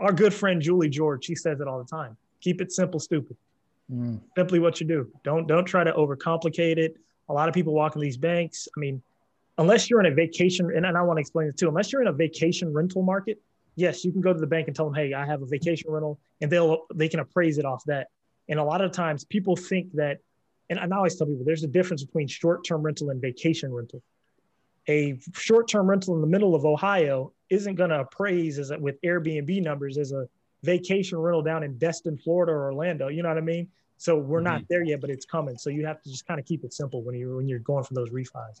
our good friend Julie George, she says it all the time. Keep it simple, stupid. Mm. Simply what you do. Don't don't try to overcomplicate it. A lot of people walk in these banks. I mean, unless you're in a vacation, and I want to explain it too. Unless you're in a vacation rental market, yes, you can go to the bank and tell them, "Hey, I have a vacation rental," and they'll they can appraise it off that. And a lot of times, people think that, and I always tell people, there's a difference between short-term rental and vacation rental. A short-term rental in the middle of Ohio isn't going to appraise as a, with Airbnb numbers as a vacation rental down in Destin, Florida, or Orlando. You know what I mean? So we're mm-hmm. not there yet, but it's coming. So you have to just kind of keep it simple when you when you're going for those refis.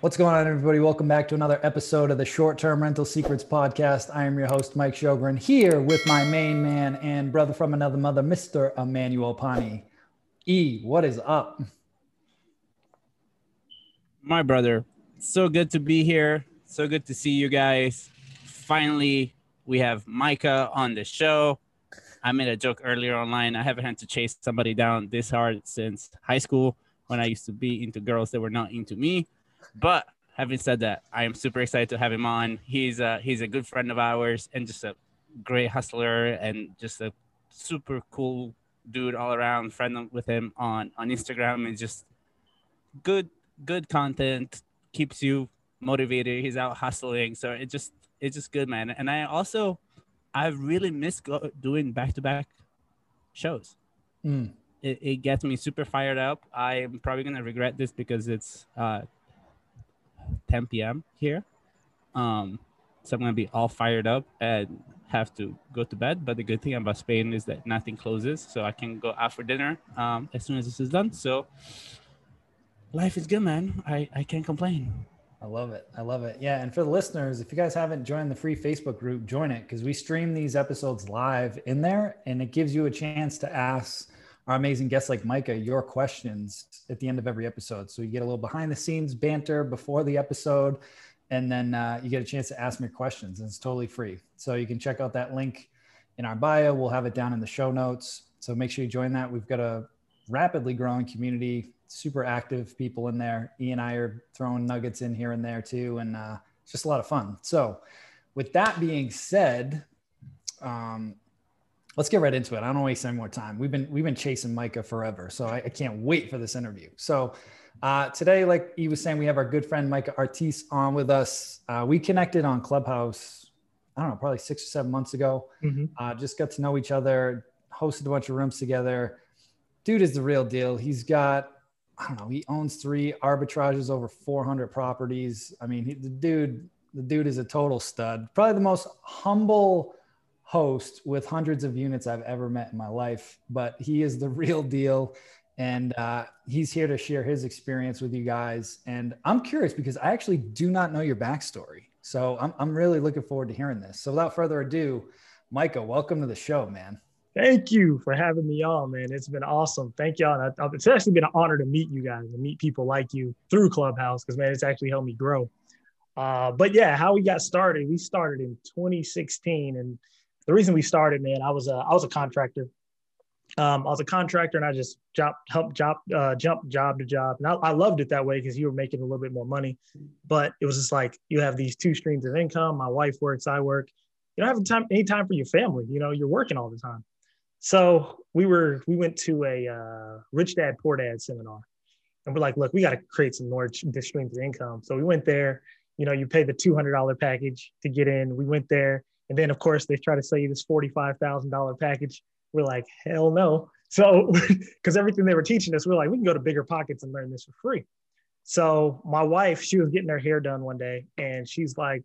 What's going on, everybody? Welcome back to another episode of the Short Term Rental Secrets Podcast. I am your host, Mike Sjogren, here with my main man and brother from another mother, Mr. Emmanuel Pani. E, what is up? My brother, so good to be here. So good to see you guys. Finally, we have Myka on the show. I made a joke earlier online. I haven't had to chase somebody down this hard since high school when I used to be into girls that were not into me. But having said that, I am super excited to have him on. He's a, he's a good friend of ours and just a great hustler and just a super cool dude all around. Friend with him on on Instagram and just good good content keeps you motivated. He's out hustling, so it just it's just good, man. And I also I really miss go, doing back to back shows. Mm. It, it gets me super fired up. I'm probably gonna regret this because it's uh, 10 p.m. here. Um, so I'm gonna be all fired up and have to go to bed. But the good thing about Spain is that nothing closes, so I can go out for dinner um, as soon as this is done. So life is good, man. I I can't complain. I love it. I love it. Yeah. And for the listeners, if you guys haven't joined the free Facebook group, join it because we stream these episodes live in there and it gives you a chance to ask our amazing guests like Myka your questions at the end of every episode. So you get a little behind the scenes banter before the episode, and then uh, you get a chance to ask me questions. And it's totally free. So you can check out that link in our bio. We'll have it down in the show notes. So make sure you join that. We've got a rapidly growing community, super active people in there. E and I are throwing nuggets in here and there too, and uh, it's just a lot of fun. So, with that being said, um, let's get right into it. I don't waste any more time. We've been we've been chasing Myka forever, so I, I can't wait for this interview. So uh, today, like he was saying, we have our good friend Myka Artis on with us. Uh, we connected on Clubhouse. I don't know, probably six or seven months ago. Mm-hmm. Uh, just got to know each other, hosted a bunch of rooms together. Dude is the real deal. He's got I don't know. He owns three arbitrages over 400 properties. I mean, he, the dude, the dude is a total stud. Probably the most humble host with hundreds of units I've ever met in my life, but he is the real deal. And uh, he's here to share his experience with you guys. And I'm curious because I actually do not know your backstory. So I'm, I'm really looking forward to hearing this. So without further ado, Myka, welcome to the show, man. Thank you for having me on, man. It's been awesome. Thank y'all. And it's actually been an honor to meet you guys and meet people like you through Clubhouse because, man, it's actually helped me grow. Uh, but yeah, how we got started, we started in 2016 and the reason we started, man, I was a I was a contractor. Um, I was a contractor, and I just job help job uh, jump job to job, and I, I loved it that way because you were making a little bit more money. But it was just like you have these two streams of income. My wife works, I work. You don't have time any time for your family. You know, you're working all the time. So we were we went to a uh, rich dad poor dad seminar, and we're like, look, we got to create some more streams of income. So we went there. You know, you pay the two hundred dollar package to get in. We went there and then, of course, they try to sell you this $45,000 package. We're like, hell no. So, because everything they were teaching us, we're like, we can go to BiggerPockets and learn this for free. So, my wife, she was getting her hair done one day, and she's like,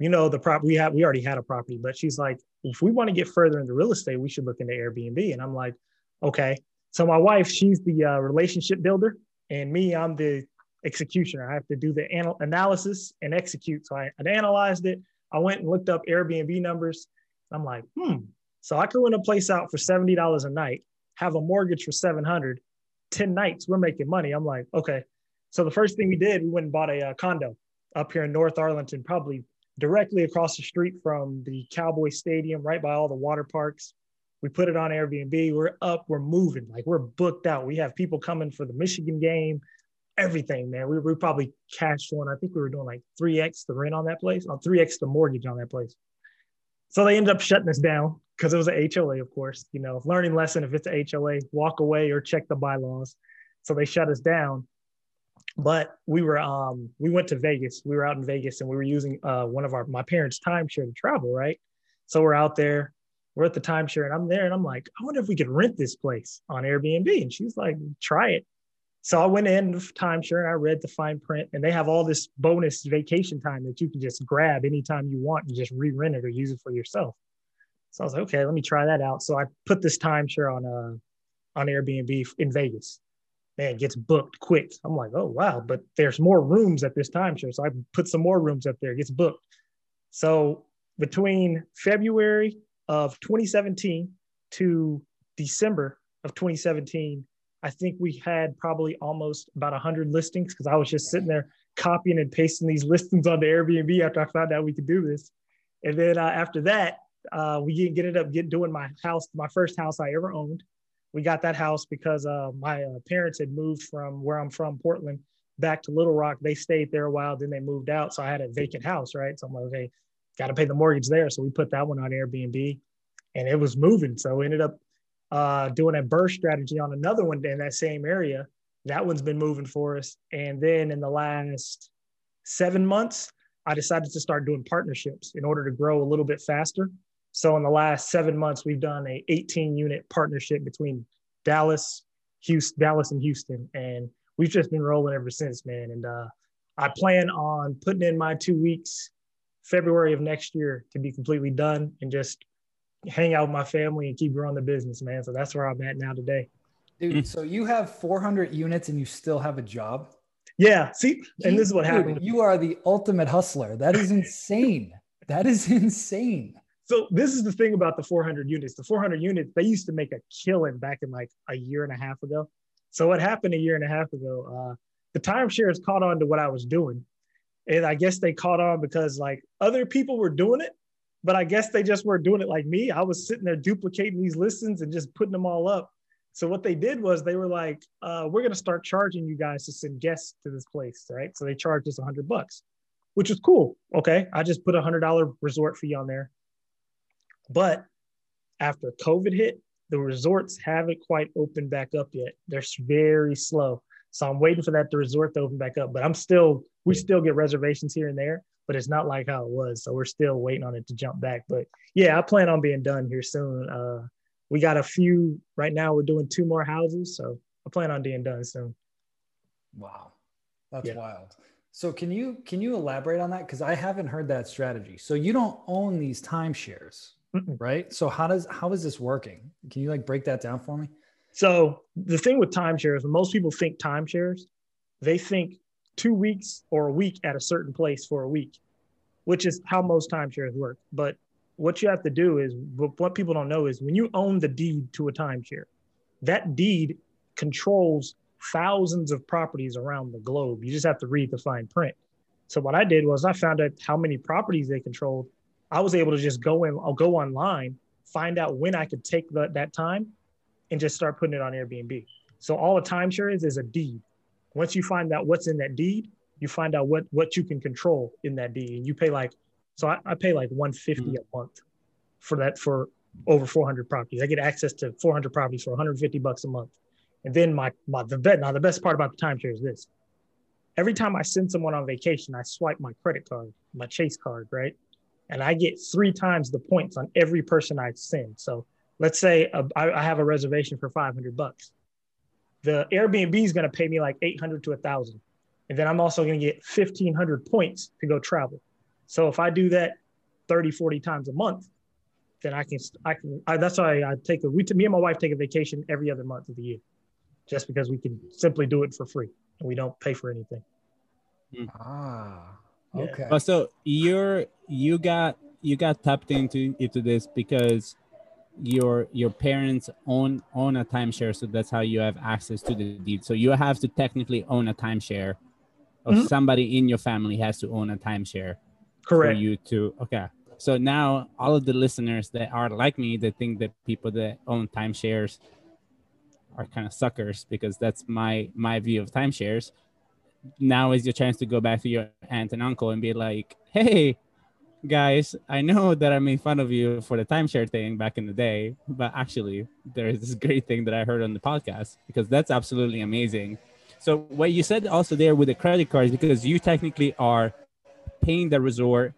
you know, the prop we had, we already had a property, but she's like, if we want to get further into real estate, we should look into Airbnb. And I'm like, okay. So, my wife, she's the uh, relationship builder. and me, I'm the executioner. I have to do the anal- analysis and execute. So I, I analyzed it. I went and looked up Airbnb numbers. I'm like, hmm. So I could rent a place out for seventy dollars a night, have a mortgage for seven hundred. 10 nights, we're making money. I'm like, okay. So the first thing we did, we went and bought a uh, condo up here in North Arlington, probably directly across the street from the Cowboy Stadium, right by all the water parks. We put it on Airbnb. We're up, we're moving, like we're booked out. We have people coming for the Michigan game, everything, man. We were probably cashed flowing. I think we were doing like 3x the rent on that place, on 3x the mortgage on that place. So they ended up shutting us down because it was an HOA, of course. You know, learning lesson if it's a HOA, walk away or check the bylaws. So they shut us down. But we were um we went to Vegas. We were out in Vegas and we were using uh one of our my parents' timeshare to travel, right? So we're out there, we're at the timeshare, and I'm there and I'm like, I wonder if we could rent this place on Airbnb. And she's like, try it. So I went in with timeshare and I read the fine print, and they have all this bonus vacation time that you can just grab anytime you want and just re-rent it or use it for yourself. So I was like, okay, let me try that out. So I put this timeshare on uh on Airbnb in Vegas. Man, gets booked quick. I'm like, oh wow, but there's more rooms at this timeshare. So I put some more rooms up there, gets booked. So between February of 2017 to December of 2017, I think we had probably almost about 100 listings because I was just sitting there copying and pasting these listings onto Airbnb after I found out we could do this. And then uh, after that, uh, we ended up get, doing my house, my first house I ever owned. We got that house because uh, my uh, parents had moved from where I'm from, Portland, back to Little Rock. They stayed there a while, then they moved out. So I had a vacant house, right? So I'm like, okay, got to pay the mortgage there. So we put that one on Airbnb and it was moving. So ended up uh, doing a BRRRR strategy on another one in that same area. That one's been moving for us. And then in the last seven months, I decided to start doing partnerships in order to grow a little bit faster. So in the last seven months, we've done a 18 unit partnership between Dallas, Houston, Dallas and Houston, and we've just been rolling ever since, man. And uh, I plan on putting in my two weeks, February of next year, to be completely done and just hang out with my family and keep growing the business, man. So that's where I'm at now today. Dude, so you have 400 units and you still have a job? Yeah. See, and this is what Dude, happened. You are the ultimate hustler. That is insane. that is insane so this is the thing about the 400 units. The 400 units, they used to make a killing back in like a year and a half ago. So what happened a year and a half ago? Uh, the timeshares caught on to what I was doing, and I guess they caught on because like other people were doing it, but I guess they just weren't doing it like me. I was sitting there duplicating these listings and just putting them all up. So what they did was they were like, uh, "We're going to start charging you guys to send guests to this place, right?" So they charged us a hundred bucks, which was cool. Okay, I just put a hundred dollar resort fee on there but after COVID hit, the resorts haven't quite opened back up yet. They're very slow. So I'm waiting for that the resort to open back up. But I'm still, we still get reservations here and there, but it's not like how it was. So we're still waiting on it to jump back. But yeah, I plan on being done here soon. Uh, we got a few right now. We're doing two more houses, so I plan on being done soon. Wow, that's yeah. wild. So can you can you elaborate on that? Because I haven't heard that strategy. So you don't own these timeshares right? So how does how is this working? Can you like break that down for me? So the thing with timeshares, when most people think timeshares, they think two weeks or a week at a certain place for a week, which is how most timeshares work. But what you have to do is what people don't know is when you own the deed to a timeshare, that deed controls thousands of properties around the globe. You just have to read the fine print. So what I did was I found out how many properties they controlled I was able to just go in, I'll go online, find out when I could take the, that time and just start putting it on Airbnb. So all a timeshare is is a deed. Once you find out what's in that deed, you find out what what you can control in that deed. And you pay like, so I, I pay like 150 mm-hmm. a month for that for over 400 properties. I get access to 400 properties for 150 bucks a month. And then my, my the bet now the best part about the timeshare is this. Every time I send someone on vacation, I swipe my credit card, my Chase card, right? and I get three times the points on every person I send. So let's say a, I, I have a reservation for 500 bucks. The Airbnb is going to pay me like 800 to a thousand. And then I'm also going to get 1500 points to go travel. So if I do that 30, 40 times a month, then I can, I can, I, that's why I take a, we, me and my wife take a vacation every other month of the year. just because we can simply do it for free and we don't pay for anything. Ah, okay. Oh, so you're you got you got tapped into into this because your your parents own own a timeshare, so that's how you have access to the deed. So you have to technically own a timeshare, or Mhm. somebody in your family has to own a timeshare Correct. for you to. Okay, so now all of the listeners that are like me, that think that people that own timeshares are kind of suckers because that's my my view of timeshares now is your chance to go back to your aunt and uncle and be like, hey, guys, I know that I made fun of you for the timeshare thing back in the day, but actually, there's this great thing that I heard on the podcast because that's absolutely amazing. So, what you said also there with the credit cards, because you technically are paying the resort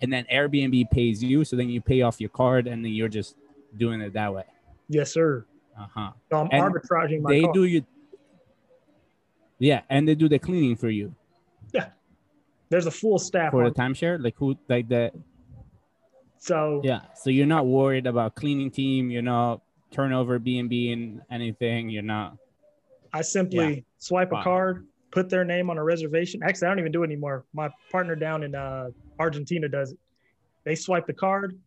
and then Airbnb pays you. So then you pay off your card and then you're just doing it that way. Yes, sir. Uh huh. So I'm And arbitraging my They cost. do you. Yeah, and they do the cleaning for you Yeah. There's a full staff. for the timeshare, like who, like the so Yeah. So you're not worried about cleaning team. You're not turnover B and B and anything. You're not. I simply swipe Wow. a card, put their name on a reservation. Actually, I don't even do it anymore. My partner down in uh, Argentina does it. They swipe the card,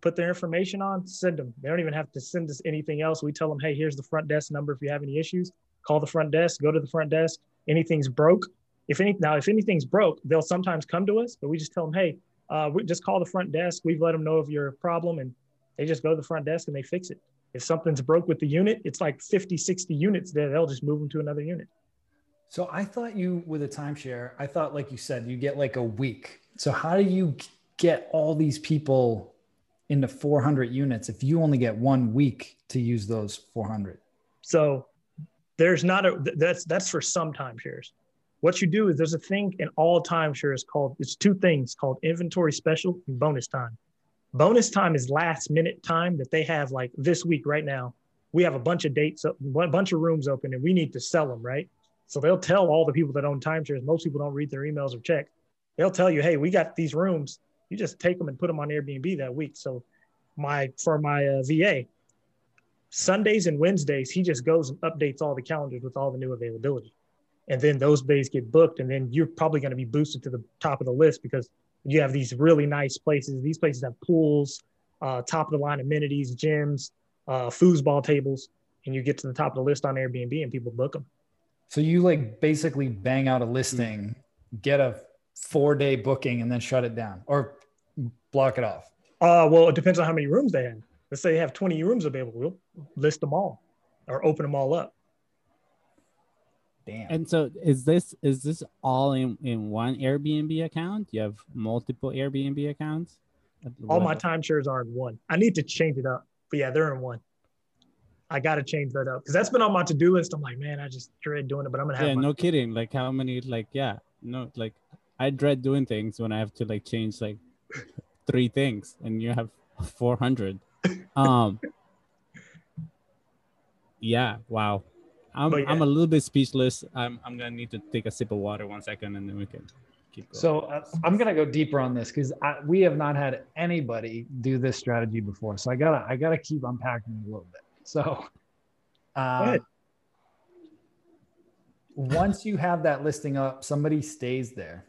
put their information on, send them. They don't even have to send us anything else. We tell them, hey, here's the front desk number. If you have any issues, call the front desk. Go to the front desk. Anything's broke. If any now, if anything's broke, they'll sometimes come to us, but we just tell them, hey, uh, we just call the front desk. We've let them know of your problem, and they just go to the front desk and they fix it. If something's broke with the unit, it's like 50, 60 units there. They'll just move them to another unit. So I thought you with a timeshare, I thought like you said, you get like a week. So how do you get all these people into 400 units if you only get one week to use those 400? So there's not a that's that's for some timeshares. What you do is there's a thing in all timeshares called it's two things called inventory special and bonus time. Bonus time is last minute time that they have like this week right now. We have a bunch of dates, a bunch of rooms open, and we need to sell them, right? So they'll tell all the people that own timeshares. Most people don't read their emails or check. They'll tell you, hey, we got these rooms. You just take them and put them on Airbnb that week. So my for my uh, VA, Sundays and Wednesdays, he just goes and updates all the calendars with all the new availability. And then those days get booked, and then you're probably going to be boosted to the top of the list because you have these really nice places. These places have pools, uh, top of the line amenities, gyms, uh, foosball tables, and you get to the top of the list on Airbnb and people book them. So you like basically bang out a listing, get a four day booking, and then shut it down or block it off. Uh, well, it depends on how many rooms they have. Let's say they have 20 rooms available. We'll list them all or open them all up. Damn. And so is this is this all in in one Airbnb account? You have multiple Airbnb accounts. All my What- timeshares are in one. I need to change it up, but yeah, they're in one. I got to change that up because that's been on my to do list. I'm like, man, I just dread doing it, but I'm gonna have Yeah, my, no kidding. Like how many? Like yeah, no, like I dread doing things when I have to like change like three things, and you have four hundred. Um. Yeah. Wow. I'm But I'm a little bit speechless. I'm I'm gonna need to take a sip of water one second, and then we can keep going. So uh, I'm gonna go deeper on this because we have not had anybody do this strategy before. So I gotta I gotta keep unpacking a little bit. So uh, once you have that listing up, somebody stays there.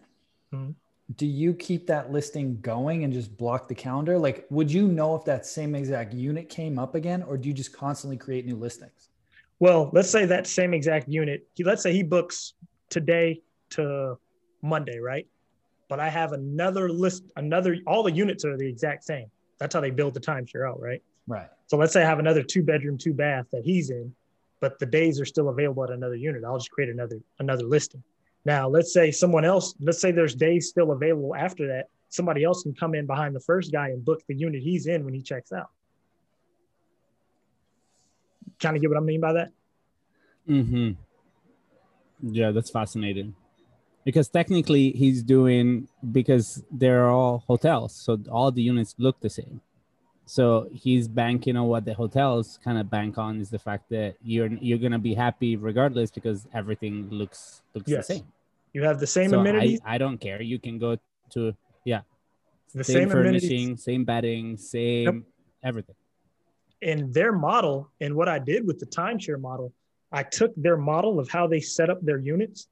Mhm. Do you keep that listing going and just block the calendar? Like, would you know if that same exact unit came up again, or do you just constantly create new listings? Well, let's say that same exact unit. he- Let's say he books today to Monday, right? But I have another list, another. All the units are the exact same. That's how they build the timeshare out, right? Right. So let's say I have another two bedroom, two bath that he's in, but the days are still available at another unit. I'll just create another another listing. Now, let's say someone else, let's say there's days still available after that. Somebody else can come in behind the first guy and book the unit he's in when he checks out. Kind of get what I mean by that? Mm-hmm. Yeah, that's fascinating. Because technically he's doing because they're all hotels, so all the units look the same. So he's banking on what the hotels kind of bank on is the fact that you're you're gonna be happy regardless because everything looks looks Yes. the same. You have the same so amenities, I, I don't care. You can go to yeah. the same, same, amenities. furnishing, same bedding, same everything. In their model and what I did with the timeshare model, I took their model of how they set up their units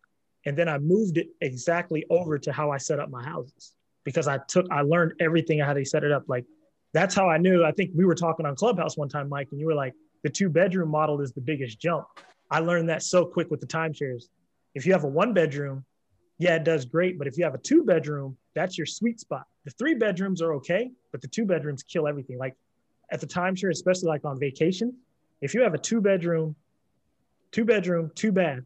and then I moved it exactly over to how I set up my houses because I took, I learned everything how they set it up. Like that's how I knew. I think we were talking on Clubhouse one time, Mike, and you were like, the two bedroom model is the biggest jump. I learned that so quick with the timeshares. If you have a one bedroom, yeah, it does great. But if you have a two bedroom, that's your sweet spot. The three bedrooms are okay, but the two bedrooms kill everything. Like at the timeshare, especially like on vacation, if you have a two bedroom, two bedroom, two bath,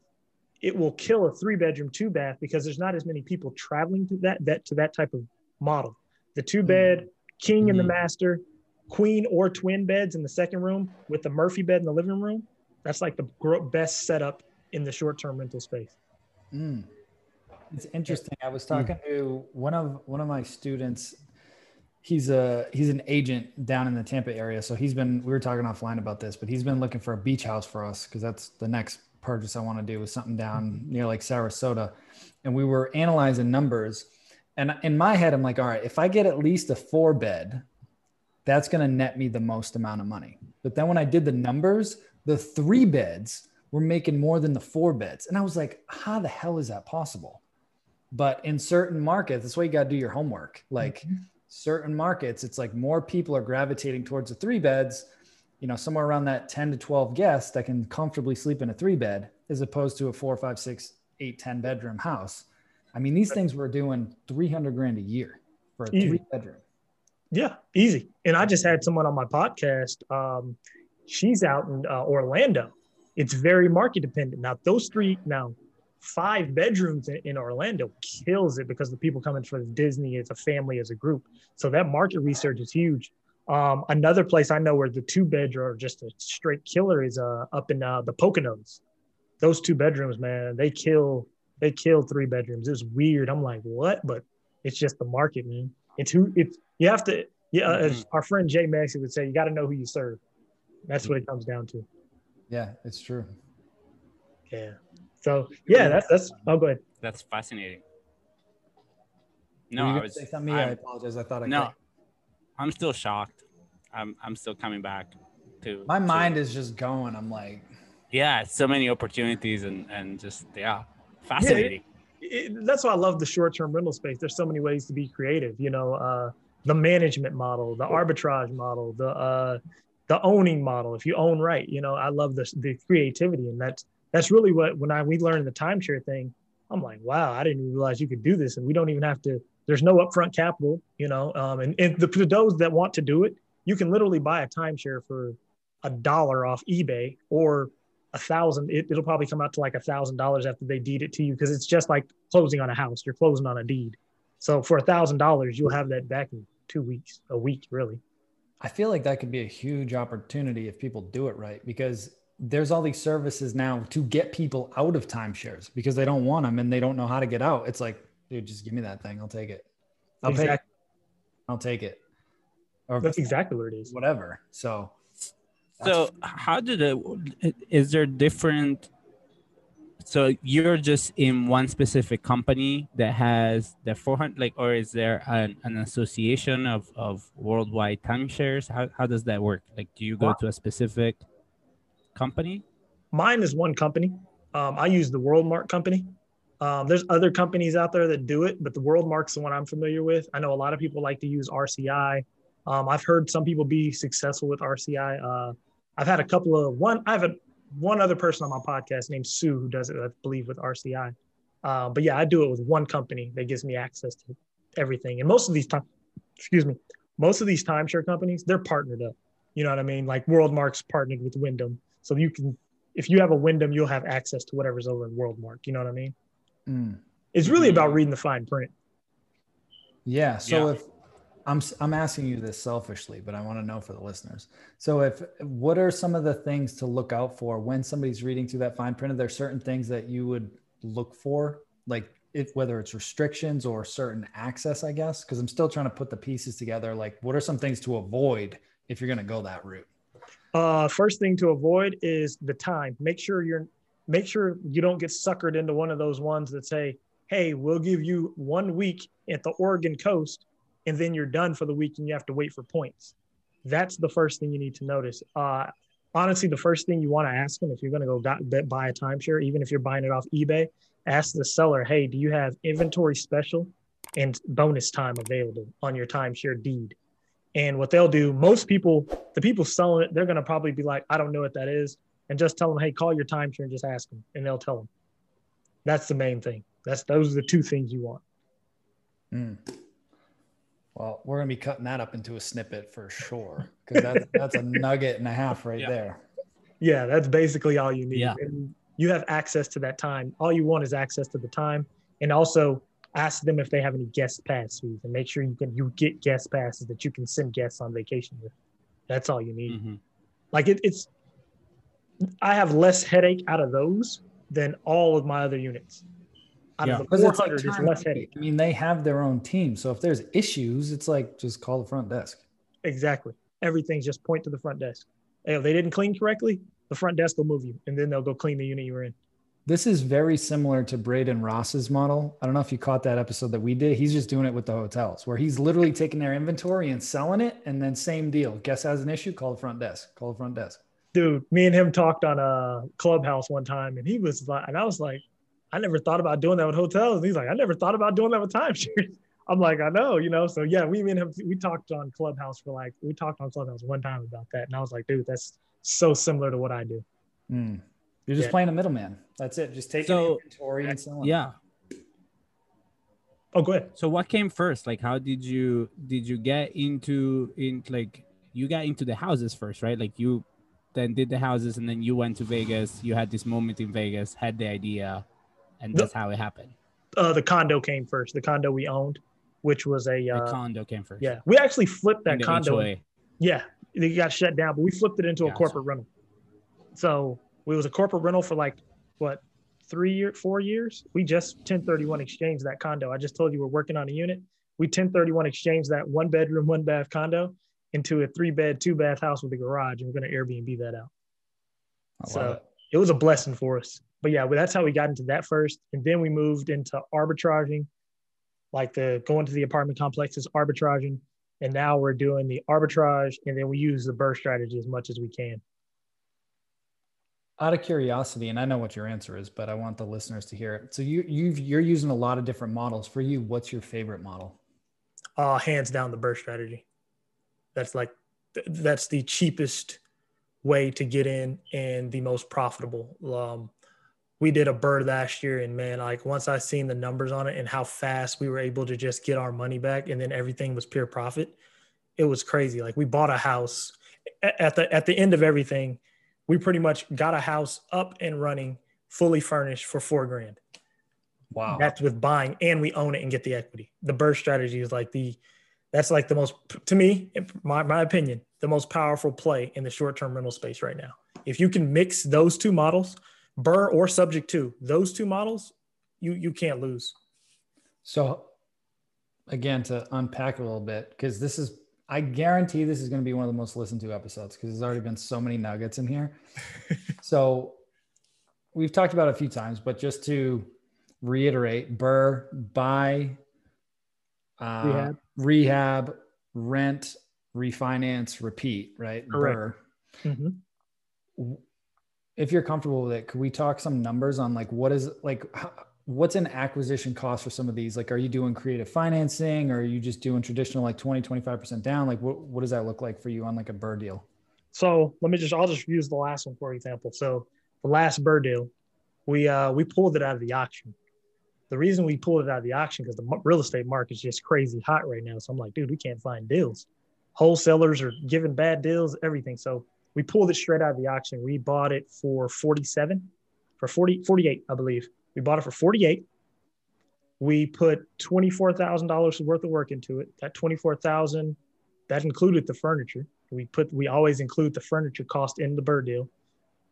it will kill a three bedroom, two bath because there's not as many people traveling to that, that to that type of model. The two bed, king in the Mm. master, queen or twin beds in the second room with the Murphy bed in the living room. That's like the best setup in the short term rental space. Mm. It's interesting. I was talking to one of one of my students. He's a he's an agent down in the Tampa area. So he's been we were talking offline about this, but he's been looking for a beach house for us because that's the next purchase I want to do is something down near like Sarasota. And we were analyzing numbers. And in my head, I'm like, all right, if I get at least a four bed, that's going to net me the most amount of money. But then when I did the numbers, the three beds were making more than the four beds. And I was like, how the hell is that possible? But in certain markets, that's why you got to do your homework. Like mm-hmm. Certain markets, it's like more people are gravitating towards the three beds, you know, somewhere around that 10 to 12 guests that can comfortably sleep in a three bed as opposed to a four, five, six, eight, 10 bedroom house. I mean, these things were doing 300 grand a year for a Easy. three bedroom. Yeah, easy. And I just had someone on my podcast. Um, she's out in uh, Orlando. It's very market dependent. Now, those three, now five bedrooms in, Orlando kills it because the people coming for Disney as a family, as a group. So that market research is huge. Um, another place I know where the two bedroom are just a straight killer is uh, up in uh, the Poconos. Those two bedrooms, man, they kill. They kill three bedrooms. It's weird. I'm like, what? But it's just the market, man. It's who. It's you have to. Yeah, as our friend Jay Maxey would say, you got to know who you serve. That's what it comes down to. Yeah, it's true. Yeah. So yeah, that's that's. Oh, go ahead. That's fascinating. No, I was. say something? Yeah, I apologize. I thought I no, cut I'm still shocked. I'm I'm still coming back to My to- mind is just going. I'm like, Yeah, so many opportunities and and just yeah, fascinating. It, that's why I love the short-term rental space. There's so many ways to be creative. You know, uh, the management model, the arbitrage model, the uh, the owning model. If you own right, you know, I love the the creativity, and that's that's really what when I we learned the timeshare thing. I'm like, wow, I didn't realize you could do this, and we don't even have to. There's no upfront capital, you know, um, and, and the, for those that want to do it, you can literally buy a timeshare for a dollar off eBay or a thousand. It, it'll probably come out to like a thousand dollars after they deed it to you because it's just like closing on a house. You're closing on a deed. So for a thousand dollars, you'll have that back in two weeks, a week, really. I feel like that could be a huge opportunity if people do it right because there's all these services now to get people out of timeshares because they don't want them and they don't know how to get out. It's like, dude, just give me that thing. I'll take it. I'll pay. I'll take it. Or That's exactly what it is. whatever. So So how did it? Is there different? So you're just in one specific company that has the 400, like, or is there an, an association of of worldwide timeshares? How how does that work? Like, do you go to a specific company? Mine is one company. Um, I use the WorldMark company. Um, there's other companies out there that do it, but the WorldMark's the one I'm familiar with. I know a lot of people like to use RCI. Um, I've heard some people be successful with RCI. Uh, I've had a couple of one. I have a, one other person on my podcast named Sue who does it, I believe, with RCI. Uh, but yeah, I do it with one company that gives me access to everything. And most of these time, excuse me, most of these timeshare companies, they're partnered up. You know what I mean? Like WorldMark's partnered with Wyndham, so you can, if you have a Wyndham, you'll have access to whatever's over in WorldMark. You know what I mean? mm, It's really about reading the fine print. yeah. So Yeah. if I'm I'm asking you this selfishly, but I want to know for the listeners. So if what are some of the things to look out for when somebody's reading through that fine print? Are there certain things that you would look for, like if whether it's restrictions or certain access, I guess? Because I'm still trying to put the pieces together. Like, what are some things to avoid if you're going to go that route? Uh, first thing to avoid is the time. Make sure you're, make sure you don't get suckered into one of those ones that say, "Hey, we'll give you one week at the Oregon coast, and then you're done for the week, and you have to wait for points." That's the first thing you need to notice. Uh, honestly, the first thing you want to ask them if you're going to go got, buy a timeshare, even if you're buying it off eBay, ask the seller, hey, do you have inventory special and bonus time available on your timeshare deed? And what they'll do, most people, the people selling it, they're going to probably be like, I don't know what that is. And just tell them, hey, call your timeshare and just ask them, and they'll tell them. That's the main thing. That's those are the two things you want. Mm. Well, we're gonna be cutting that up into a snippet for sure because that's that's a nugget and a half right yeah. there. Yeah, that's basically all you need. Yeah. And you have access to that time. All you want is access to the time, and also ask them if they have any guest pass fees, and make sure you can you get guest passes that you can send guests on vacation with. That's all you need. Mm-hmm. Like it, it's, I have less headache out of those than all of my other units. Out yeah. of the 400, it's, like less headache. I mean, they have their own team. So if there's issues, it's like just call the front desk. Exactly. Everything's just point to the front desk. Hey, if they didn't clean correctly, the front desk will move you and then they'll go clean the unit you were in. This is very similar to Braden Ross's model. I don't know if you caught that episode that we did. He's just doing it with the hotels where he's literally taking their inventory and selling it. And then same deal. Guest has an issue, call the front desk, call the front desk dude, me and him talked on a clubhouse one time, and he was like, and I was like, I never thought about doing that with hotels. And he's like, I never thought about doing that with timeshares. I'm like, I know, you know. So yeah, we me and him we talked on Clubhouse for like we talked on Clubhouse one time about that, and I was like, dude, that's so similar to what I do. Mm. You're just yeah. playing a middleman. That's it. Just taking so, inventory and selling. Yeah. Oh, go ahead. So what came first? Like, how did you did you get into in like you got into the houses first, right? Like you then did the houses, and then you went to Vegas. You had this moment in Vegas, had the idea, and that's the, how it happened. Uh, the condo came first. The condo we owned, which was a uh, condo came first. Yeah, we actually flipped that condo. HOA. Yeah, it got shut down, but we flipped it into gotcha. a corporate rental. So it was a corporate rental for like what three year, four years. We just 1031 exchanged that condo. I just told you we're working on a unit. We 1031 exchanged that one bedroom, one bath condo into a three bed, two bath house with a garage, and we're going to Airbnb that out. so it. it was a blessing for us. But yeah, that's how we got into that first, and then we moved into arbitraging, like the going to the apartment complexes, arbitraging, and now we're doing the arbitrage, and then we use the BRRRR strategy as much as we can. Out of curiosity, and I know what your answer is, but I want the listeners to hear it. So you you you're using a lot of different models. For you, what's your favorite model? Uh, hands down, the BRRRR strategy that's like that's the cheapest way to get in and the most profitable. Um, we did a BRRRR last year, and man, like once I seen the numbers on it and how fast we were able to just get our money back, and then everything was pure profit, it was crazy. Like we bought a house at the at the end of everything, we pretty much got a house up and running, fully furnished for four grand. Wow, that's with buying, and we own it and get the equity. The BRRRR strategy is like the that's like the most to me my, my opinion the most powerful play in the short-term rental space right now if you can mix those two models BRRRR or subject to those two models you you can't lose so again to unpack a little bit because this is i guarantee this is going to be one of the most listened to episodes because there's already been so many nuggets in here so we've talked about it a few times but just to reiterate BRRRR buy uh, rehab. rehab, rent, refinance, repeat, right? Correct. Mm-hmm. If you're comfortable with it, could we talk some numbers on like what is like how, what's an acquisition cost for some of these? Like, are you doing creative financing or are you just doing traditional like 20, 25% down? Like, what, what does that look like for you on like a BRRRR deal? So let me just, I'll just use the last one for example. So the last BRRRR deal, we, uh, we pulled it out of the auction the reason we pulled it out of the auction because the real estate market is just crazy hot right now. So I'm like, dude, we can't find deals. Wholesalers are giving bad deals, everything. So we pulled it straight out of the auction. We bought it for 47, for 40, 48, I believe. We bought it for 48. We put $24,000 worth of work into it. That 24,000, that included the furniture. We put, we always include the furniture cost in the BRRRR deal.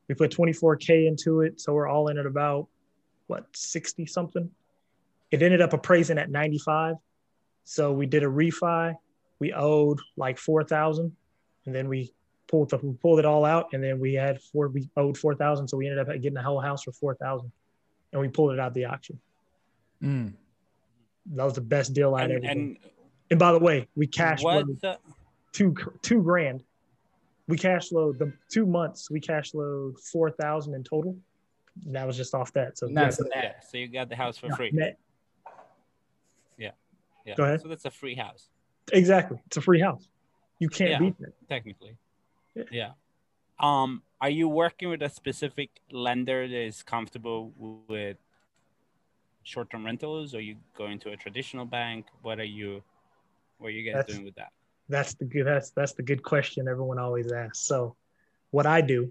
We put 24K into it. So we're all in at about what, 60 something it ended up appraising at 95. So we did a refi. We owed like 4,000 and then we pulled the, we pulled it all out and then we had four, we owed 4,000. So we ended up getting the whole house for 4,000 and we pulled it out of the auction. Mm. That was the best deal I'd ever and, And by the way, we cashed two, two grand we cash flowed the two months. We cash flowed four thousand in total. That was just off that. So that's yeah, Yeah. So you got the house for free. net. Yeah. Go ahead. So that's a free house, Exactly. It's a free house. You can't Yeah. beat that. technically. Yeah. Yeah. Um, are you working with a specific lender that is comfortable with short-term rentals? Or are you going to a traditional bank? What are you, what are you guys That's- doing with that? That's the good. That's that's the good question everyone always asks. So, what I do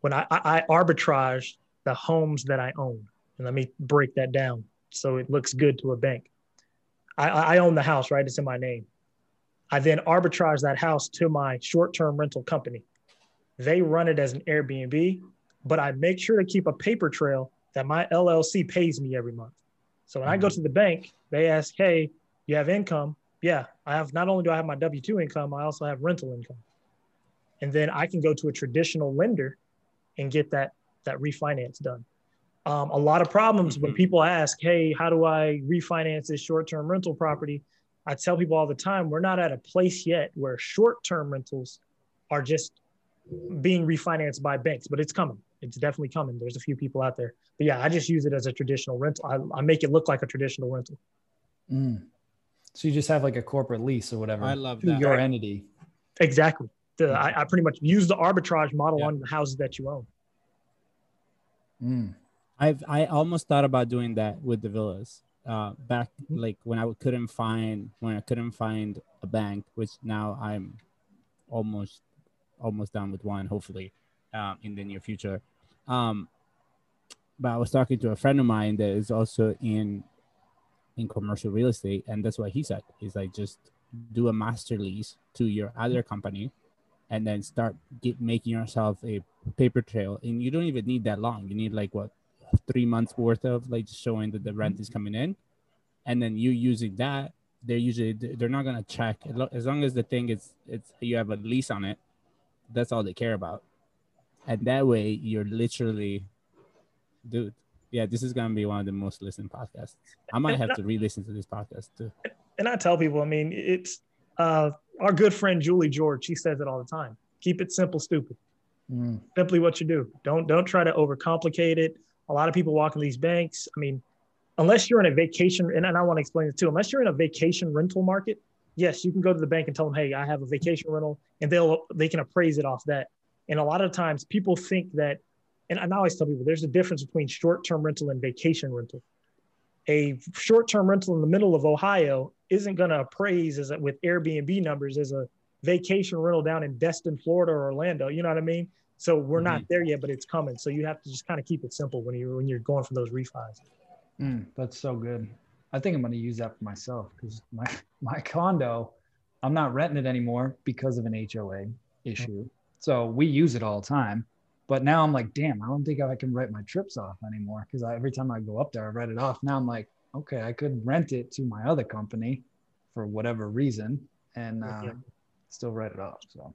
when I, I, I arbitrage the homes that I own, and let me break that down so it looks good to a bank. I, I own the house, right? It's in my name. I then arbitrage that house to my short-term rental company. They run it as an Airbnb, but I make sure to keep a paper trail that my LLC pays me every month. So when I go to the bank, they ask, "Hey, you have income?" Yeah, I have. Not only do I have my W two income, I also have rental income, and then I can go to a traditional lender and get that that refinance done. Um, a lot of problems when Mhm. people ask, "Hey, how do I refinance this short term rental property?" I tell people all the time, we're not at a place yet where short term rentals are just being refinanced by banks, but it's coming. It's definitely coming. There's a few people out there. But yeah, I just use it as a traditional rental. I, I make it look like a traditional rental. Mm. So you just have like a corporate lease or whatever. I love to that. Your entity. Exactly. The, I, I pretty much use the arbitrage model Yeah. on the houses that you own. Mm. I've I almost thought about doing that with the villas. Uh, back Mhm. like when I couldn't find when I couldn't find a bank, which now I'm almost almost done with one, hopefully, um, in the near future. Um, but I was talking to a friend of mine that is also in in commercial real estate, and that's what he said. He's like, just do a master lease to your other company, and then start get, making yourself a paper trail. And you don't even need that long. You need like what three months worth of like showing that the rent is coming in, and then you using that. They're usually they're not gonna check as as long as the thing is it's you have a lease on it. That's all they care about, and that way you're literally, dude. Yeah, this is gonna be one of the most listened podcasts. I might have to re-listen to this podcast too. And I tell people, I mean, it's uh, our good friend Julie George. She says it all the time. Keep it simple, stupid. Mm. Simply what you do. Don't don't try to overcomplicate it. A lot of people walk in these banks. I mean, unless you're in a vacation, and, and I want to explain it too. Unless you're in a vacation rental market, yes, you can go to the bank and tell them, "Hey, I have a vacation rental," and they'll they can appraise it off that. And a lot of times, people think that, and I always tell people, there's a difference between short-term rental and vacation rental. A short-term rental in the middle of Ohio isn't going to appraise as a, with Airbnb numbers as a vacation rental down in Destin, Florida, or Orlando. You know what I mean? So we're not there yet, but it's coming. So you have to just kind of keep it simple when you when you're going for those refis. Mm, that's so good. I think I'm going to use that for myself because my my condo, I'm not renting it anymore because of an HOA issue. So we use it all the time. But now I'm like, damn, I don't think I can write my trips off anymore because every time I go up there, I write it off. Now I'm like, okay, I could rent it to my other company for whatever reason and uh, Yeah. still write it off. So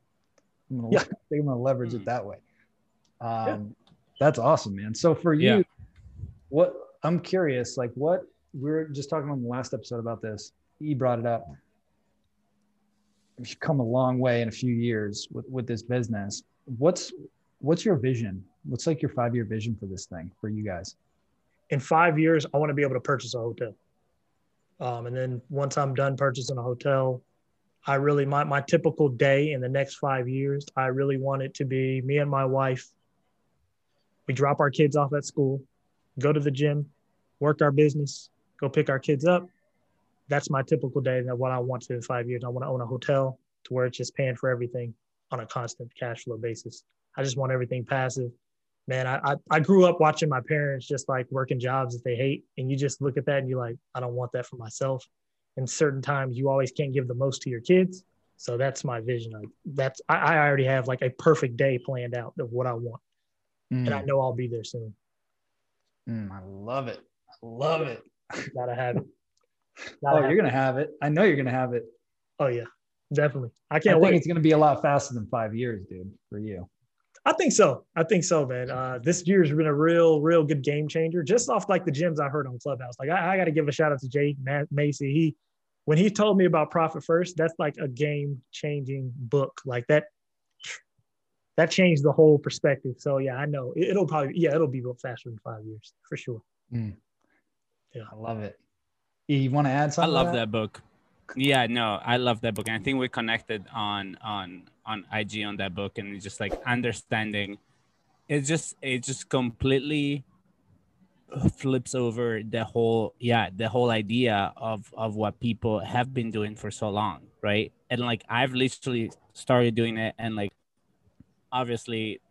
I'm gonna, Yeah. I think I'm gonna leverage Hmm. it that way. Um, That's awesome, man. So for you, Yeah. what I'm curious, like what we were just talking on the last episode about this. He brought it up. You've come a long way in a few years with, with this business. What's what's your vision? What's like your five year vision for this thing for you guys? in five years, I want to be able to purchase a hotel. Um, and then once I'm done purchasing a hotel, I really my my typical day in the next five years, I really want it to be me and my wife. We drop our kids off at school, go to the gym, work our business, go pick our kids up. That's my typical day. That what I want to in five years. I want to own a hotel to where it's just paying for everything on a constant cash flow basis. I just want everything passive man, I, I I grew up watching my parents just like working jobs that they hate, and you just look at that and you're like, I don't want that for myself. And certain times you always can't give the most to your kids. So that's my vision. Like that's I, I already have like a perfect day planned out of what I want, and I know I'll be there soon. Mm, I love it. I love it. Gotta have it. Oh, Gotta have you're it. gonna have it. I know you're gonna have it. Oh yeah, definitely. I I can't think wait. it's gonna be a lot faster than five years, dude, for you. I think so. I think so, man. Uh, this year's been a real, real good game changer. Just off like the gyms I heard on Clubhouse. Like I, I got to give a shout out to Jay Macy. He, when he told me about Profit First, that's like a game changing book. Like that, that changed the whole perspective. So yeah, I know it, will probably yeah it'll be faster than five years for sure. Mm. Yeah, I love it. You want to add something? I love that? that book. Yeah, no, I love that book, and I think we connected on on on IG on that book, and just like understanding, it just it just completely flips over the whole yeah the whole idea of of what people have been doing for so long, right? And like I've literally started doing it, and like obviously,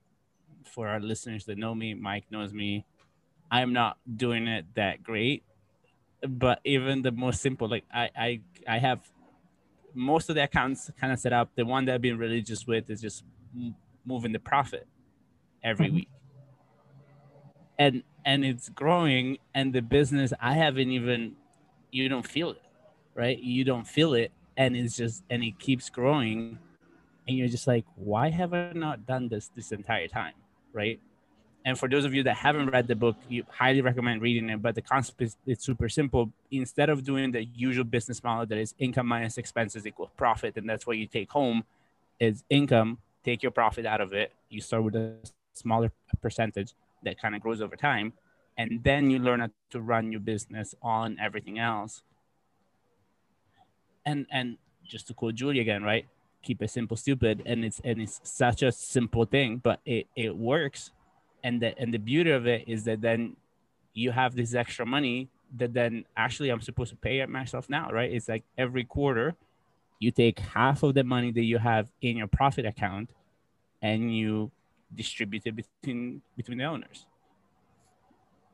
for our listeners that know me, Mike knows me. I'm not doing it that great, but even the most simple like i i i have most of the accounts kind of set up. The one that i've been religious with is just moving the profit every mm-hmm. week. And and it's growing and the business i haven't even you don't feel it right? You don't feel it and it's just and it keeps growing and you're just like why have i not done this this entire time? Right and for those of you that haven't read the book, you highly recommend reading it. But the concept is it's super simple. Instead of doing the usual business model that is income minus expenses equal profit, and that's what you take home, is income. Take your profit out of it. You start with a smaller percentage that kind of grows over time, and then you learn how to run your business on everything else. And and just to quote Julie again, right? Keep it simple, stupid, and it's and it's such a simple thing, but it it works and the and the beauty of it is that then you have this extra money that then actually I'm supposed to pay it myself now, right? It's like every quarter you take half of the money that you have in your profit account and you distribute it between between the owners.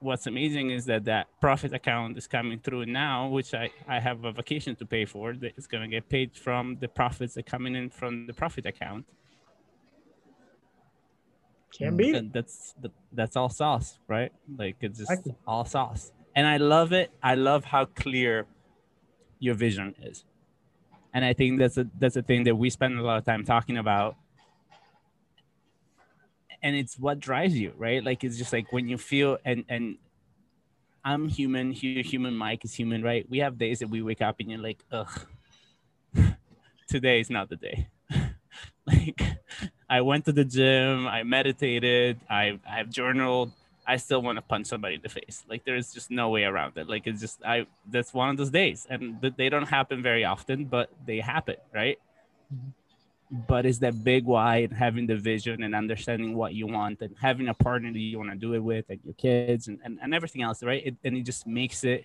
What's amazing is that that profit account is coming through now, which I, I have a vacation to pay for. That is going to get paid from the profits that coming in from the profit account can't mm. beat it. That's that's all sauce, right? Like it's just exactly. all sauce, and I love it. I love how clear your vision is, and I think that's a that's a thing that we spend a lot of time talking about. And it's what drives you, right? Like it's just like when you feel and and I'm human, you're human, Mike is human, right? We have days that we wake up and you're like, ugh, today is not the day. like I went to the gym, I meditated, I I've journaled. I still want to punch somebody in the face. Like there's just no way around it. Like it's just I that's one of those days, and th- they don't happen very often, but they happen, right? But it's that big why and having the vision and understanding what you want and having a partner that you want to do it with and your kids and, and, and everything else, right? It, and it just makes it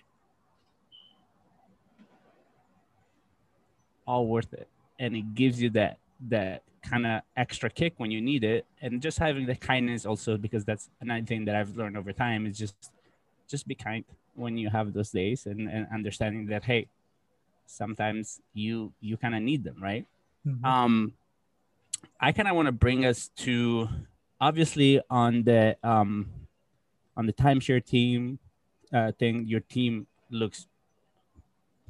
all worth it. And it gives you that that kind of extra kick when you need it. And just having the kindness also because that's another thing that i've learned over time is just just be kind when you have those days and, and understanding that hey sometimes you you kind of need them right? Mm-hmm. um i kind of want to bring us to obviously on the um on the timeshare team uh thing your team looks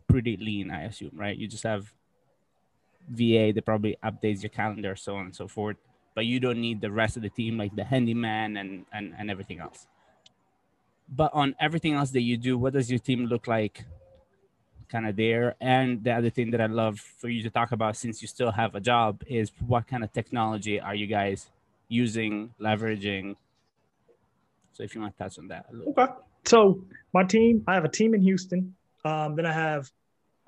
pretty lean i assume right? You just have VA that probably updates your calendar, so on and so forth. But you don't need the rest of the team, like the handyman and and, and everything else. But on everything else that you do, what does your team look like? Kind of there. And the other thing that I love for you to talk about, since you still have a job, is what kind of technology are you guys using, leveraging? So if you want to touch on that. Okay. So my team, I have a team in Houston. Um, then I have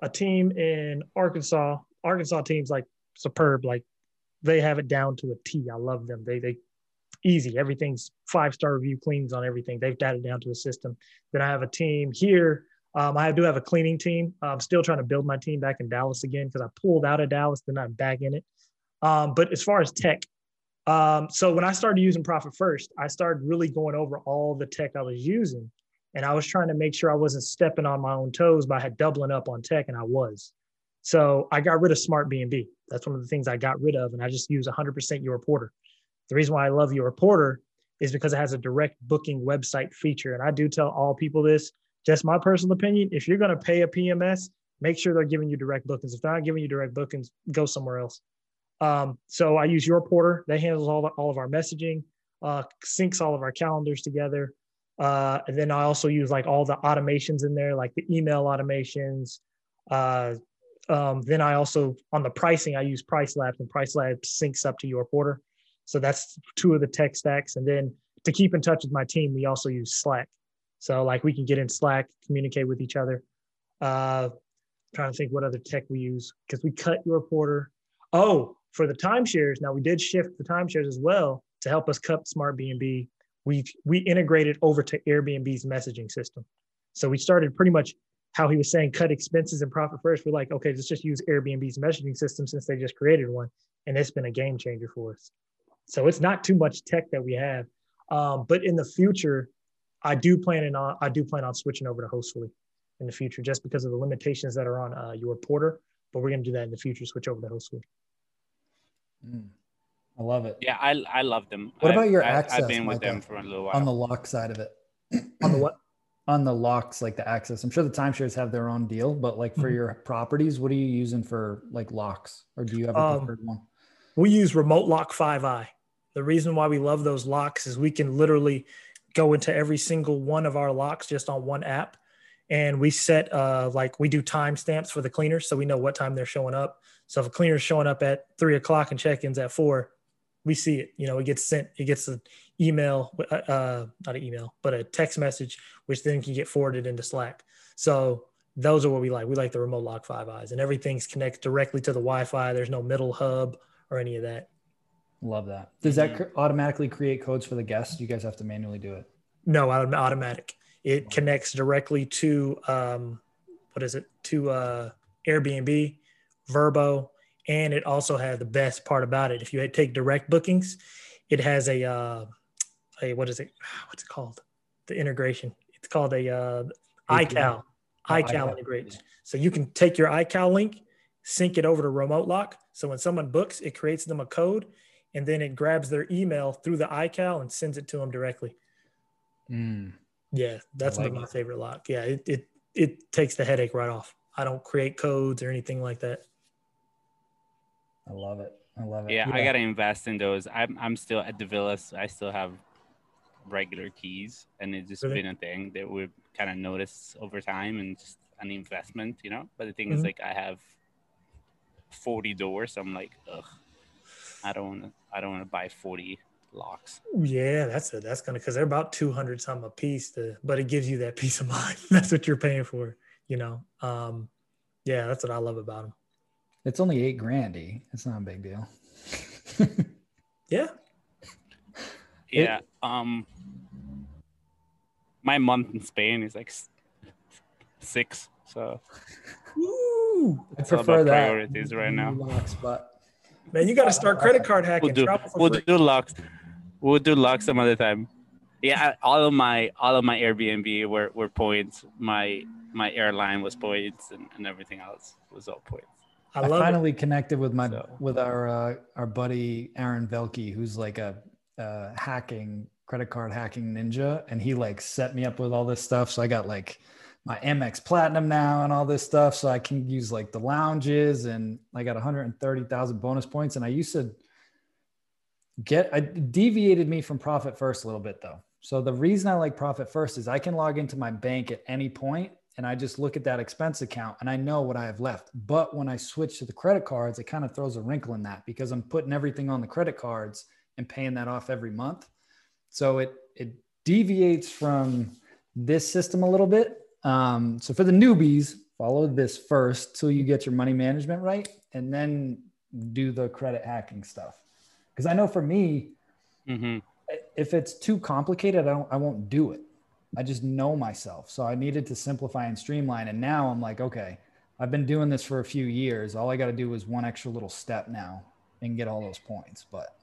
a team in Arkansas Arkansas teams like superb. Like they have it down to a T. I love them. They they easy. Everything's five star review cleans on everything. They've got it down to a system. Then I have a team here. Um, I do have a cleaning team. I'm still trying to build my team back in Dallas again because I pulled out of Dallas, then I'm back in it. Um, but as far as tech, um, so when I started using Profit First, I started really going over all the tech I was using, and I was trying to make sure I wasn't stepping on my own toes by doubling up on tech, and I was. So I got rid of Smartbnb. That's one of the things I got rid of, and I just use 100% YourPorter. The reason why I love YourPorter is because it has a direct booking website feature, and I do tell all people this. Just my personal opinion: if you're going to pay a PMS, make sure they're giving you direct bookings. If they're not giving you direct bookings, go somewhere else. Um, so I use YourPorter. That handles all the, all of our messaging, uh, syncs all of our calendars together. Uh, and then I also use like all the automations in there, like the email automations, uh, um, then I also on the pricing I use PriceLabs and PriceLabs syncs up to YourPorter. So that's two of the tech stacks. And then to keep in touch with my team, we also use Slack. So like we can get in Slack, communicate with each other. Uh, trying to think what other tech we use because we cut YourPorter. Oh, for the timeshares. Now we did shift the timeshares as well to help us cut Smartbnb. We we integrated over to Airbnb's messaging system. So we started pretty much how he was saying cut expenses and profit first. We're like, okay, let's just use Airbnb's messaging system since they just created one, and it's been a game changer for us. So it's not too much tech that we have, um, but in the future, I do plan on I do plan on switching over to Hostfully in the future, just because of the limitations that are on uh, YourPorter. But we're going to do that in the future. Switch over to Hostfully. Mm, I love it. Yeah, I I love them. What about I've- your I've, access, I've been with Myka, them for a little while. On the lock side of it, On the what? on the locks, like the access. I'm sure the timeshares have their own deal, but like for Mhm. your properties, what are you using for like locks, or do you have a Um, preferred one? We use RemoteLock 5i. The reason why we love those locks is we can literally go into every single one of our locks just on one app. And we set uh like we do timestamps for the cleaners so we know what time they're showing up. So if a cleaner's showing up at three o'clock and check-ins at four, we see it. You know, it gets sent, it gets an email, uh, uh not an email, but a text message, which then can get forwarded into Slack. So those are what we like. We like the RemoteLock five eyes and everything's connected directly to the Wi-Fi. There's no middle hub or any of that. Love that. Does that cr- automatically create codes for the guests? You guys have to manually do it? No, autom- automatic. It connects directly to um, what is it? To uh, Airbnb, Vrbo, and it also has the best part about it. If you take direct bookings, it has a uh, a what is it? What's it called? The integration. It's called a uh, iCal. Oh, iCal iCal. integrates. So you can take your iCal link, sync it over to RemoteLock. So when someone books, it creates them a code, and then it grabs their email through the iCal and sends it to them directly. Mm, Yeah, that's like my it. favorite lock. Yeah, it, it it takes the headache right off. I don't create codes or anything like that. I love it. I love it. yeah, I gotta invest in those. I'm I'm still at the villas. I still have regular keys, and it's just Really? been a thing that we've kind of noticed over time, and just an investment, you know. But the thing is, Mhm. like, I have 40 doors. So I'm like, ugh, I don't want to. I don't want to buy 40 locks. Yeah, that's it. That's gonna because they're about two hundred some a piece. To, but it gives you that peace of mind. that's what you're paying for. You know. Um, yeah, that's what I love about them. It's only eight grandy. It's not a big deal. Yeah. It- Yeah. um, my month in Spain is like six. So Woo! I It's all prefer about that. priorities right now. Locks, but Man, you got to start credit card hacking. we'll do we'll free. do locks. We'll do locks some other time. Yeah, all of my all of my Airbnb were, were points. My my airline was points, and, and everything else was all points. I I, love it. finally connected with my So- with our uh, our buddy Aaron Velke, who's like a, uh hacking credit card hacking ninja, and he like set me up with all this stuff. So I got like my Amex Platinum now and all this stuff, so I can use like the lounges, and I got 130,000 bonus points. And I used to get I deviated me from Profit First a little bit though. So the reason I like Profit First is I can log into my bank at any point and I just look at that expense account and I know what I have left. But when I switch to the credit cards, it kind of throws a wrinkle in that because I'm putting everything on the credit cards and paying that off every month. So it it deviates from this system a little bit. Um, so for the newbies, follow this first till you get your money management right, and then do the credit hacking stuff. Because I know for me, hmm if it's too complicated, I don't I won't do it. I just know myself. So I needed to simplify and streamline. And now I'm like, okay, I've been doing this for a few years. All I got to do is one extra little step now and get all those points. But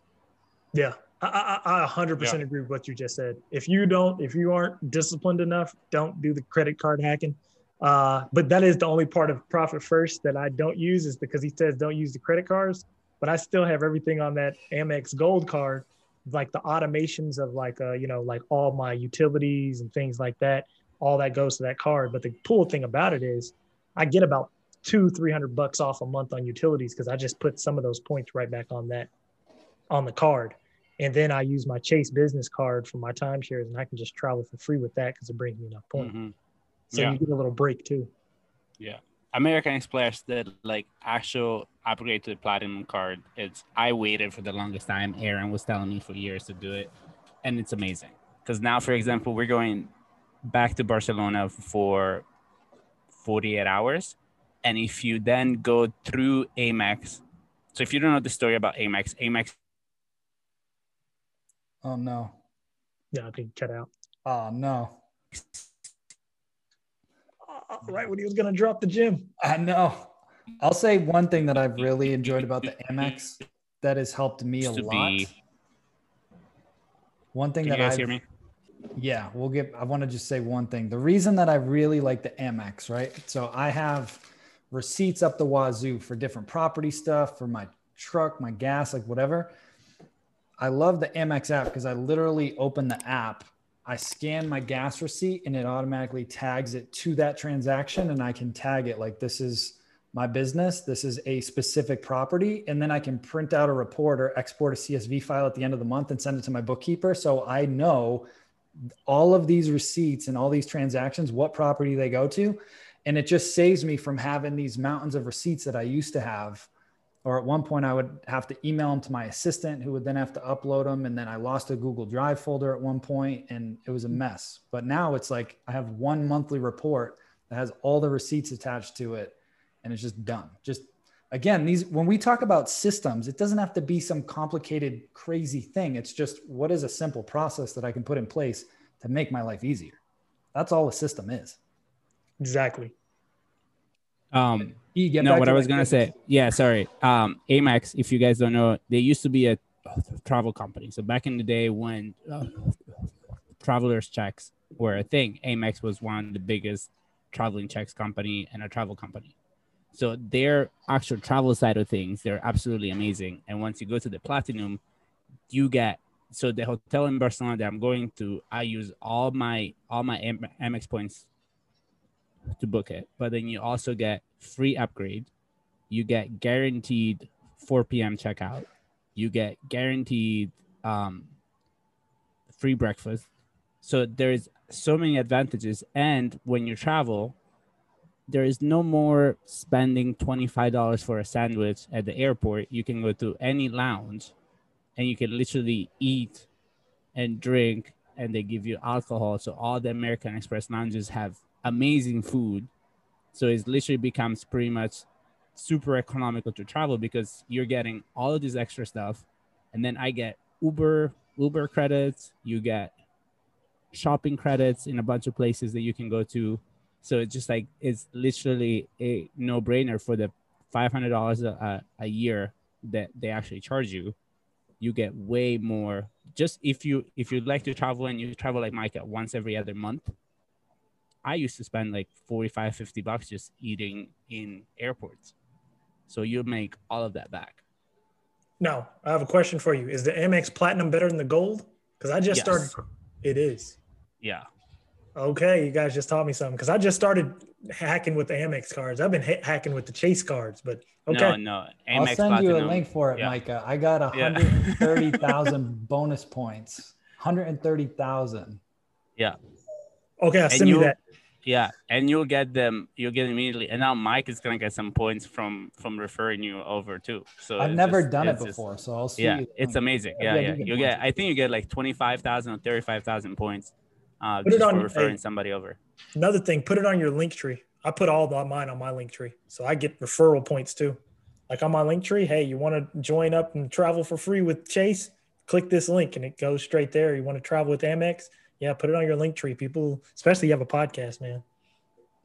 Yeah, I, I, I 100% agree with what you just said. If you don't, if you aren't disciplined enough, don't do the credit card hacking. Uh, but that is the only part of Profit First that I don't use is because he says don't use the credit cards. But I still have everything on that Amex Gold card, like the automations of like, uh, you know, like all my utilities and things like that. All that goes to that card. But the cool thing about it is, I get about two, three hundred bucks off a month on utilities because I just put some of those points right back on that, on the card and then I use my Chase business card for my timeshares, and I can just travel for free with that because it brings me enough points. hmm So Yeah. you get a little break too. Yeah. American Express did like actual upgrade to the platinum card. It's I waited for the longest time. Aaron was telling me for years to do it, and it's amazing. Because now, for example, we're going back to Barcelona for 48 hours, and if you then go through Amex, so if you don't know the story about Amex, Amex. Oh no. Yeah, I think cut out. Oh no. Uh, right when he was gonna drop the gym. I know. I'll say one thing that I've really enjoyed about the Amex that has helped me a lot. One thing Can you that guys I've, hear me? Yeah, we'll get. I want to just say one thing. The reason that I really like the Amex, right? So I have receipts up the wazoo for different property stuff, for my truck, my gas, like whatever. I love the Amex app because I literally open the app, I scan my gas receipt, and it automatically tags it to that transaction, and I can tag it like this is my business. This is a specific property. And then I can print out a report or export a CSV file at the end of the month and send it to my bookkeeper. So I know all of these receipts and all these transactions, what property they go to. And it just saves me from having these mountains of receipts that I used to have. Or at one point, I would have to email them to my assistant, who would then have to upload them. And then I lost a Google Drive folder at one point, and it was a mess. But now it's like I have one monthly report that has all the receipts attached to it, and it's just done. Just again, these when we talk about systems, it doesn't have to be some complicated, crazy thing. It's just what is a simple process that I can put in place to make my life easier. That's all a system is. Exactly. Um, You get no, what I was gonna say, yeah, sorry. Um, Amex, if you guys don't know, they used to be a travel company. So back in the day when uh, travelers checks were a thing, Amex was one of the biggest traveling checks company and a travel company. So their actual travel side of things, they're absolutely amazing. And once you go to the platinum, you get so the hotel in Barcelona that I'm going to, I use all my all my Amex points to book it. But then you also get free upgrade. You get guaranteed 4 p.m. checkout. You get guaranteed um, free breakfast. So there's so many advantages. And when you travel, there is no more spending $25 for a sandwich at the airport. You can go to any lounge and you can literally eat and drink and they give you alcohol. So all the American Express lounges have amazing food. So it literally becomes pretty much super economical to travel because you're getting all of this extra stuff. And then I get Uber, Uber credits, you get shopping credits in a bunch of places that you can go to. So it's just like it's literally a no-brainer for the five hundred dollars a, a year that they actually charge you. You get way more. Just if you if you like to travel and you travel like Myka once every other month, I used to spend like 45, 50 bucks just eating in airports. So you make all of that back. Now, I have a question for you. Is the Amex Platinum better than the Gold? Because I just Yes. started. It is. Yeah. Okay, you guys just taught me something. Because I just started hacking with the Amex cards. I've been ha- hacking with the Chase cards, but okay. No, no. I'll Amex send you a link for it, Yeah. Myka. I got Yeah. 130,000 bonus points. 130,000. Yeah. Okay, I'll send you you- that. Yeah. And you'll get them you'll get immediately. And now Mike is gonna get some points from from referring you over too. So I've never just- done it it's just- before, so I'll see. yeah, you it's amazing. Yeah, Yeah, you get points. I think you get like twenty five thousand or thirty five thousand points uh Put it on- for referring hey. somebody over. Another thing, put it on your Linktree. I put all the, mine on my Linktree, so I get referral points too. Like on my Linktree, hey, you want to join up and travel for free with Chase? Click this link and it goes straight there. You want to travel with Amex? Yeah, put it on your Linktree. People, especially you have a podcast, man.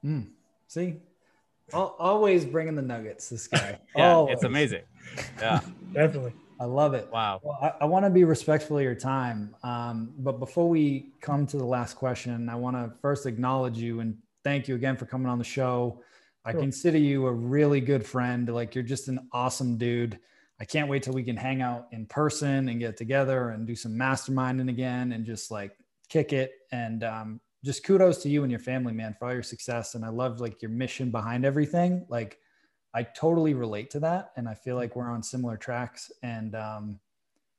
Mm. See, Al- always bringing the nuggets. This guy. Yeah, Always. it's amazing. Yeah. Definitely. I love it. Wow. Well, I, I want to be respectful of your time. Um, but before we come to the last question, I want to first acknowledge you and thank you again for coming on the show. I Sure. consider you a really good friend. Like you're just an awesome dude. I can't wait till we can hang out in person and get together and do some masterminding again and just like kick it. And um, just kudos to you and your family, man, for all your success. And I love like your mission behind everything. Like I totally relate to that. And I feel like we're on similar tracks. And um,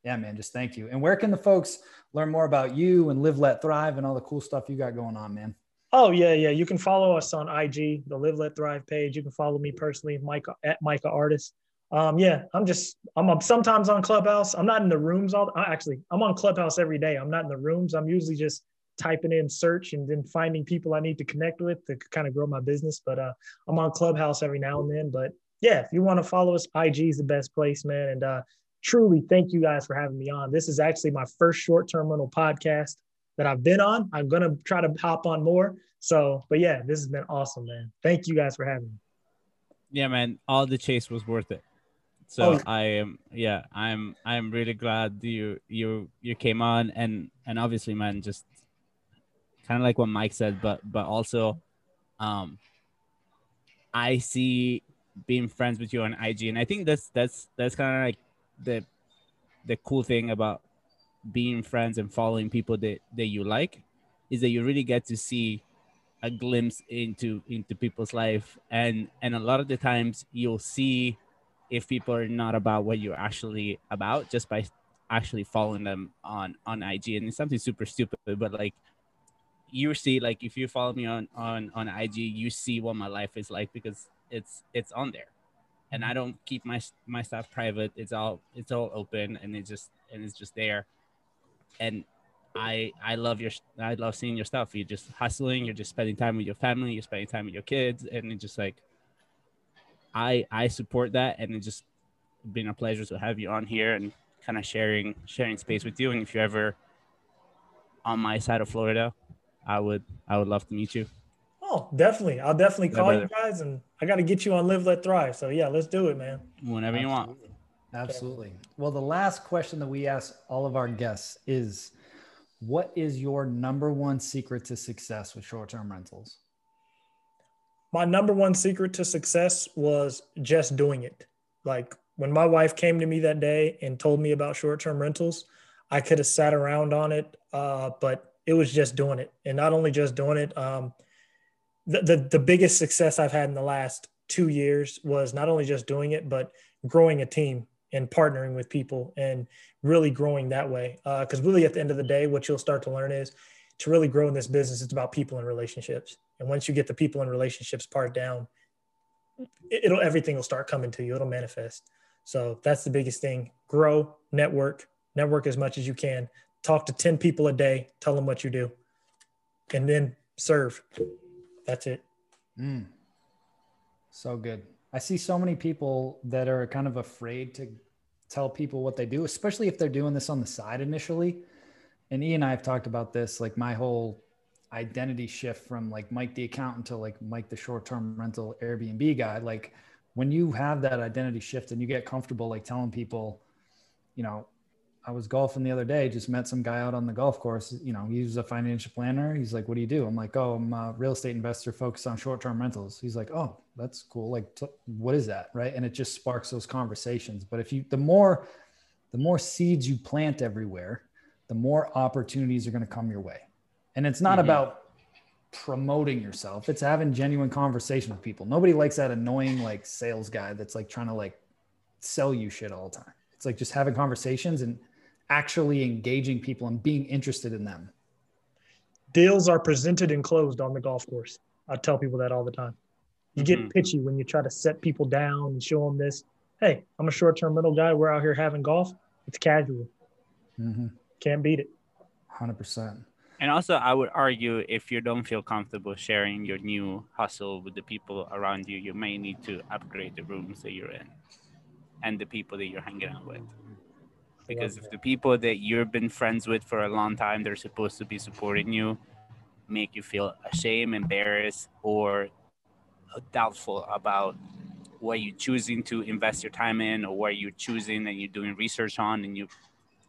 yeah, man, just thank you. And where can the folks learn more about you and live, let thrive and all the cool stuff you got going on, man? Oh yeah, yeah. You can follow us on IG, the Live Let Thrive page. You can follow me personally, Myka at Myka Artis. Um, yeah, I'm just I'm, I'm sometimes on Clubhouse. I'm not in the rooms all. I actually, I'm on Clubhouse every day. I'm not in the rooms. I'm usually just typing in search and then finding people I need to connect with to kind of grow my business. But uh, I'm on Clubhouse every now and then. But yeah, if you want to follow us, IG is the best place, man. And uh, truly, thank you guys for having me on. This is actually my first short-term rental podcast that I've been on. I'm gonna try to hop on more. So, but yeah, this has been awesome, man. Thank you guys for having me. Yeah, man, all the chase was worth it. So oh. I am, yeah, I'm, I'm really glad you, you, you came on, and and obviously, man, just kind of like what Mike said, but but also, um, I see being friends with you on IG, and I think that's that's that's kind of like the the cool thing about being friends and following people that that you like is that you really get to see a glimpse into into people's life. And and a lot of the times you'll see if people are not about what you're actually about just by actually following them on on IG and it's something super stupid but like you see like if you follow me on on on IG you see what my life is like because it's it's on there and I don't keep my my stuff private it's all it's all open and it just and it's just there and I I love your I love seeing your stuff. You're just hustling. You're just spending time with your family. You're spending time with your kids, and it's just like I I support that, and it's just been a pleasure to have you on here and kind of sharing sharing space with you. And if you're ever on my side of Florida, I would I would love to meet you. Oh, definitely. I'll definitely call you guys, and I got to get you on Live Let Thrive. So yeah, let's do it, man. Whenever Absolutely. you want. Absolutely. Well, the last question that we ask all of our guests is what is your number one secret to success with short term rentals? My number one secret to success was just doing it. Like when my wife came to me that day and told me about short term rentals, I could have sat around on it, uh, but it was just doing it. And not only just doing it, um, the, the, the biggest success I've had in the last two years was not only just doing it, but growing a team and partnering with people and really growing that way. Because uh, really, at the end of the day, what you'll start to learn is to really grow in this business, it's about people and relationships. And once you get the people and relationships part down, it'll everything will start coming to you. It'll manifest. So that's the biggest thing. Grow, network, network as much as you can. Talk to 10 people a day, tell them what you do, and then serve. That's it. Mm. So good. I see so many people that are kind of afraid to tell people what they do, especially if they're doing this on the side initially. And E and I have talked about this, like my whole identity shift from like Mike the accountant to like Mike the short-term rental Airbnb guy. Like when you have that identity shift and you get comfortable like telling people, you know, I was golfing the other day, just met some guy out on the golf course. You know, he's a financial planner. He's like, What do you do? I'm like, Oh, I'm a real estate investor focused on short term rentals. He's like, Oh, that's cool. Like, t- what is that? Right. And it just sparks those conversations. But if you, the more, the more seeds you plant everywhere, the more opportunities are going to come your way. And it's not mm-hmm. about promoting yourself, it's having genuine conversation with people. Nobody likes that annoying, like, sales guy that's like trying to like sell you shit all the time. It's like just having conversations and, actually engaging people and being interested in them. Deals are presented and closed on the golf course. I tell people that all the time. You get mm-hmm. pitchy when you try to set people down and show them this. Hey, I'm a short term rental guy. We're out here having golf. It's casual. Mm-hmm. Can't beat it. 100%. And also, I would argue if you don't feel comfortable sharing your new hustle with the people around you, you may need to upgrade the rooms that you're in and the people that you're hanging out with because if the people that you've been friends with for a long time they're supposed to be supporting you make you feel ashamed embarrassed or doubtful about what you're choosing to invest your time in or what you're choosing and you're doing research on and you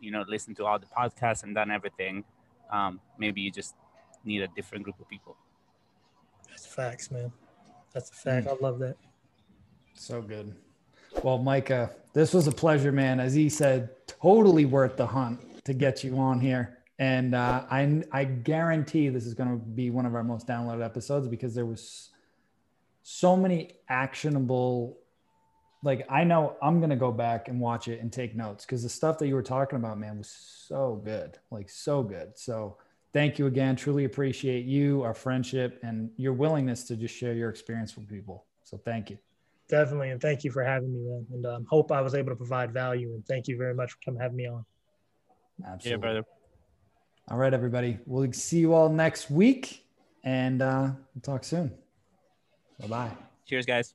you know listen to all the podcasts and done everything um, maybe you just need a different group of people that's facts man that's a fact mm. i love that so good well, Myka, this was a pleasure, man. As he said, totally worth the hunt to get you on here. And uh, I, I guarantee this is going to be one of our most downloaded episodes because there was so many actionable. Like I know I'm going to go back and watch it and take notes because the stuff that you were talking about, man, was so good, like so good. So thank you again. Truly appreciate you, our friendship, and your willingness to just share your experience with people. So thank you. Definitely, and thank you for having me, man. And um, hope I was able to provide value. And thank you very much for coming having me on. Absolutely. Yeah, brother. All right, everybody. We'll see you all next week, and uh, we'll talk soon. Bye bye. Cheers, guys.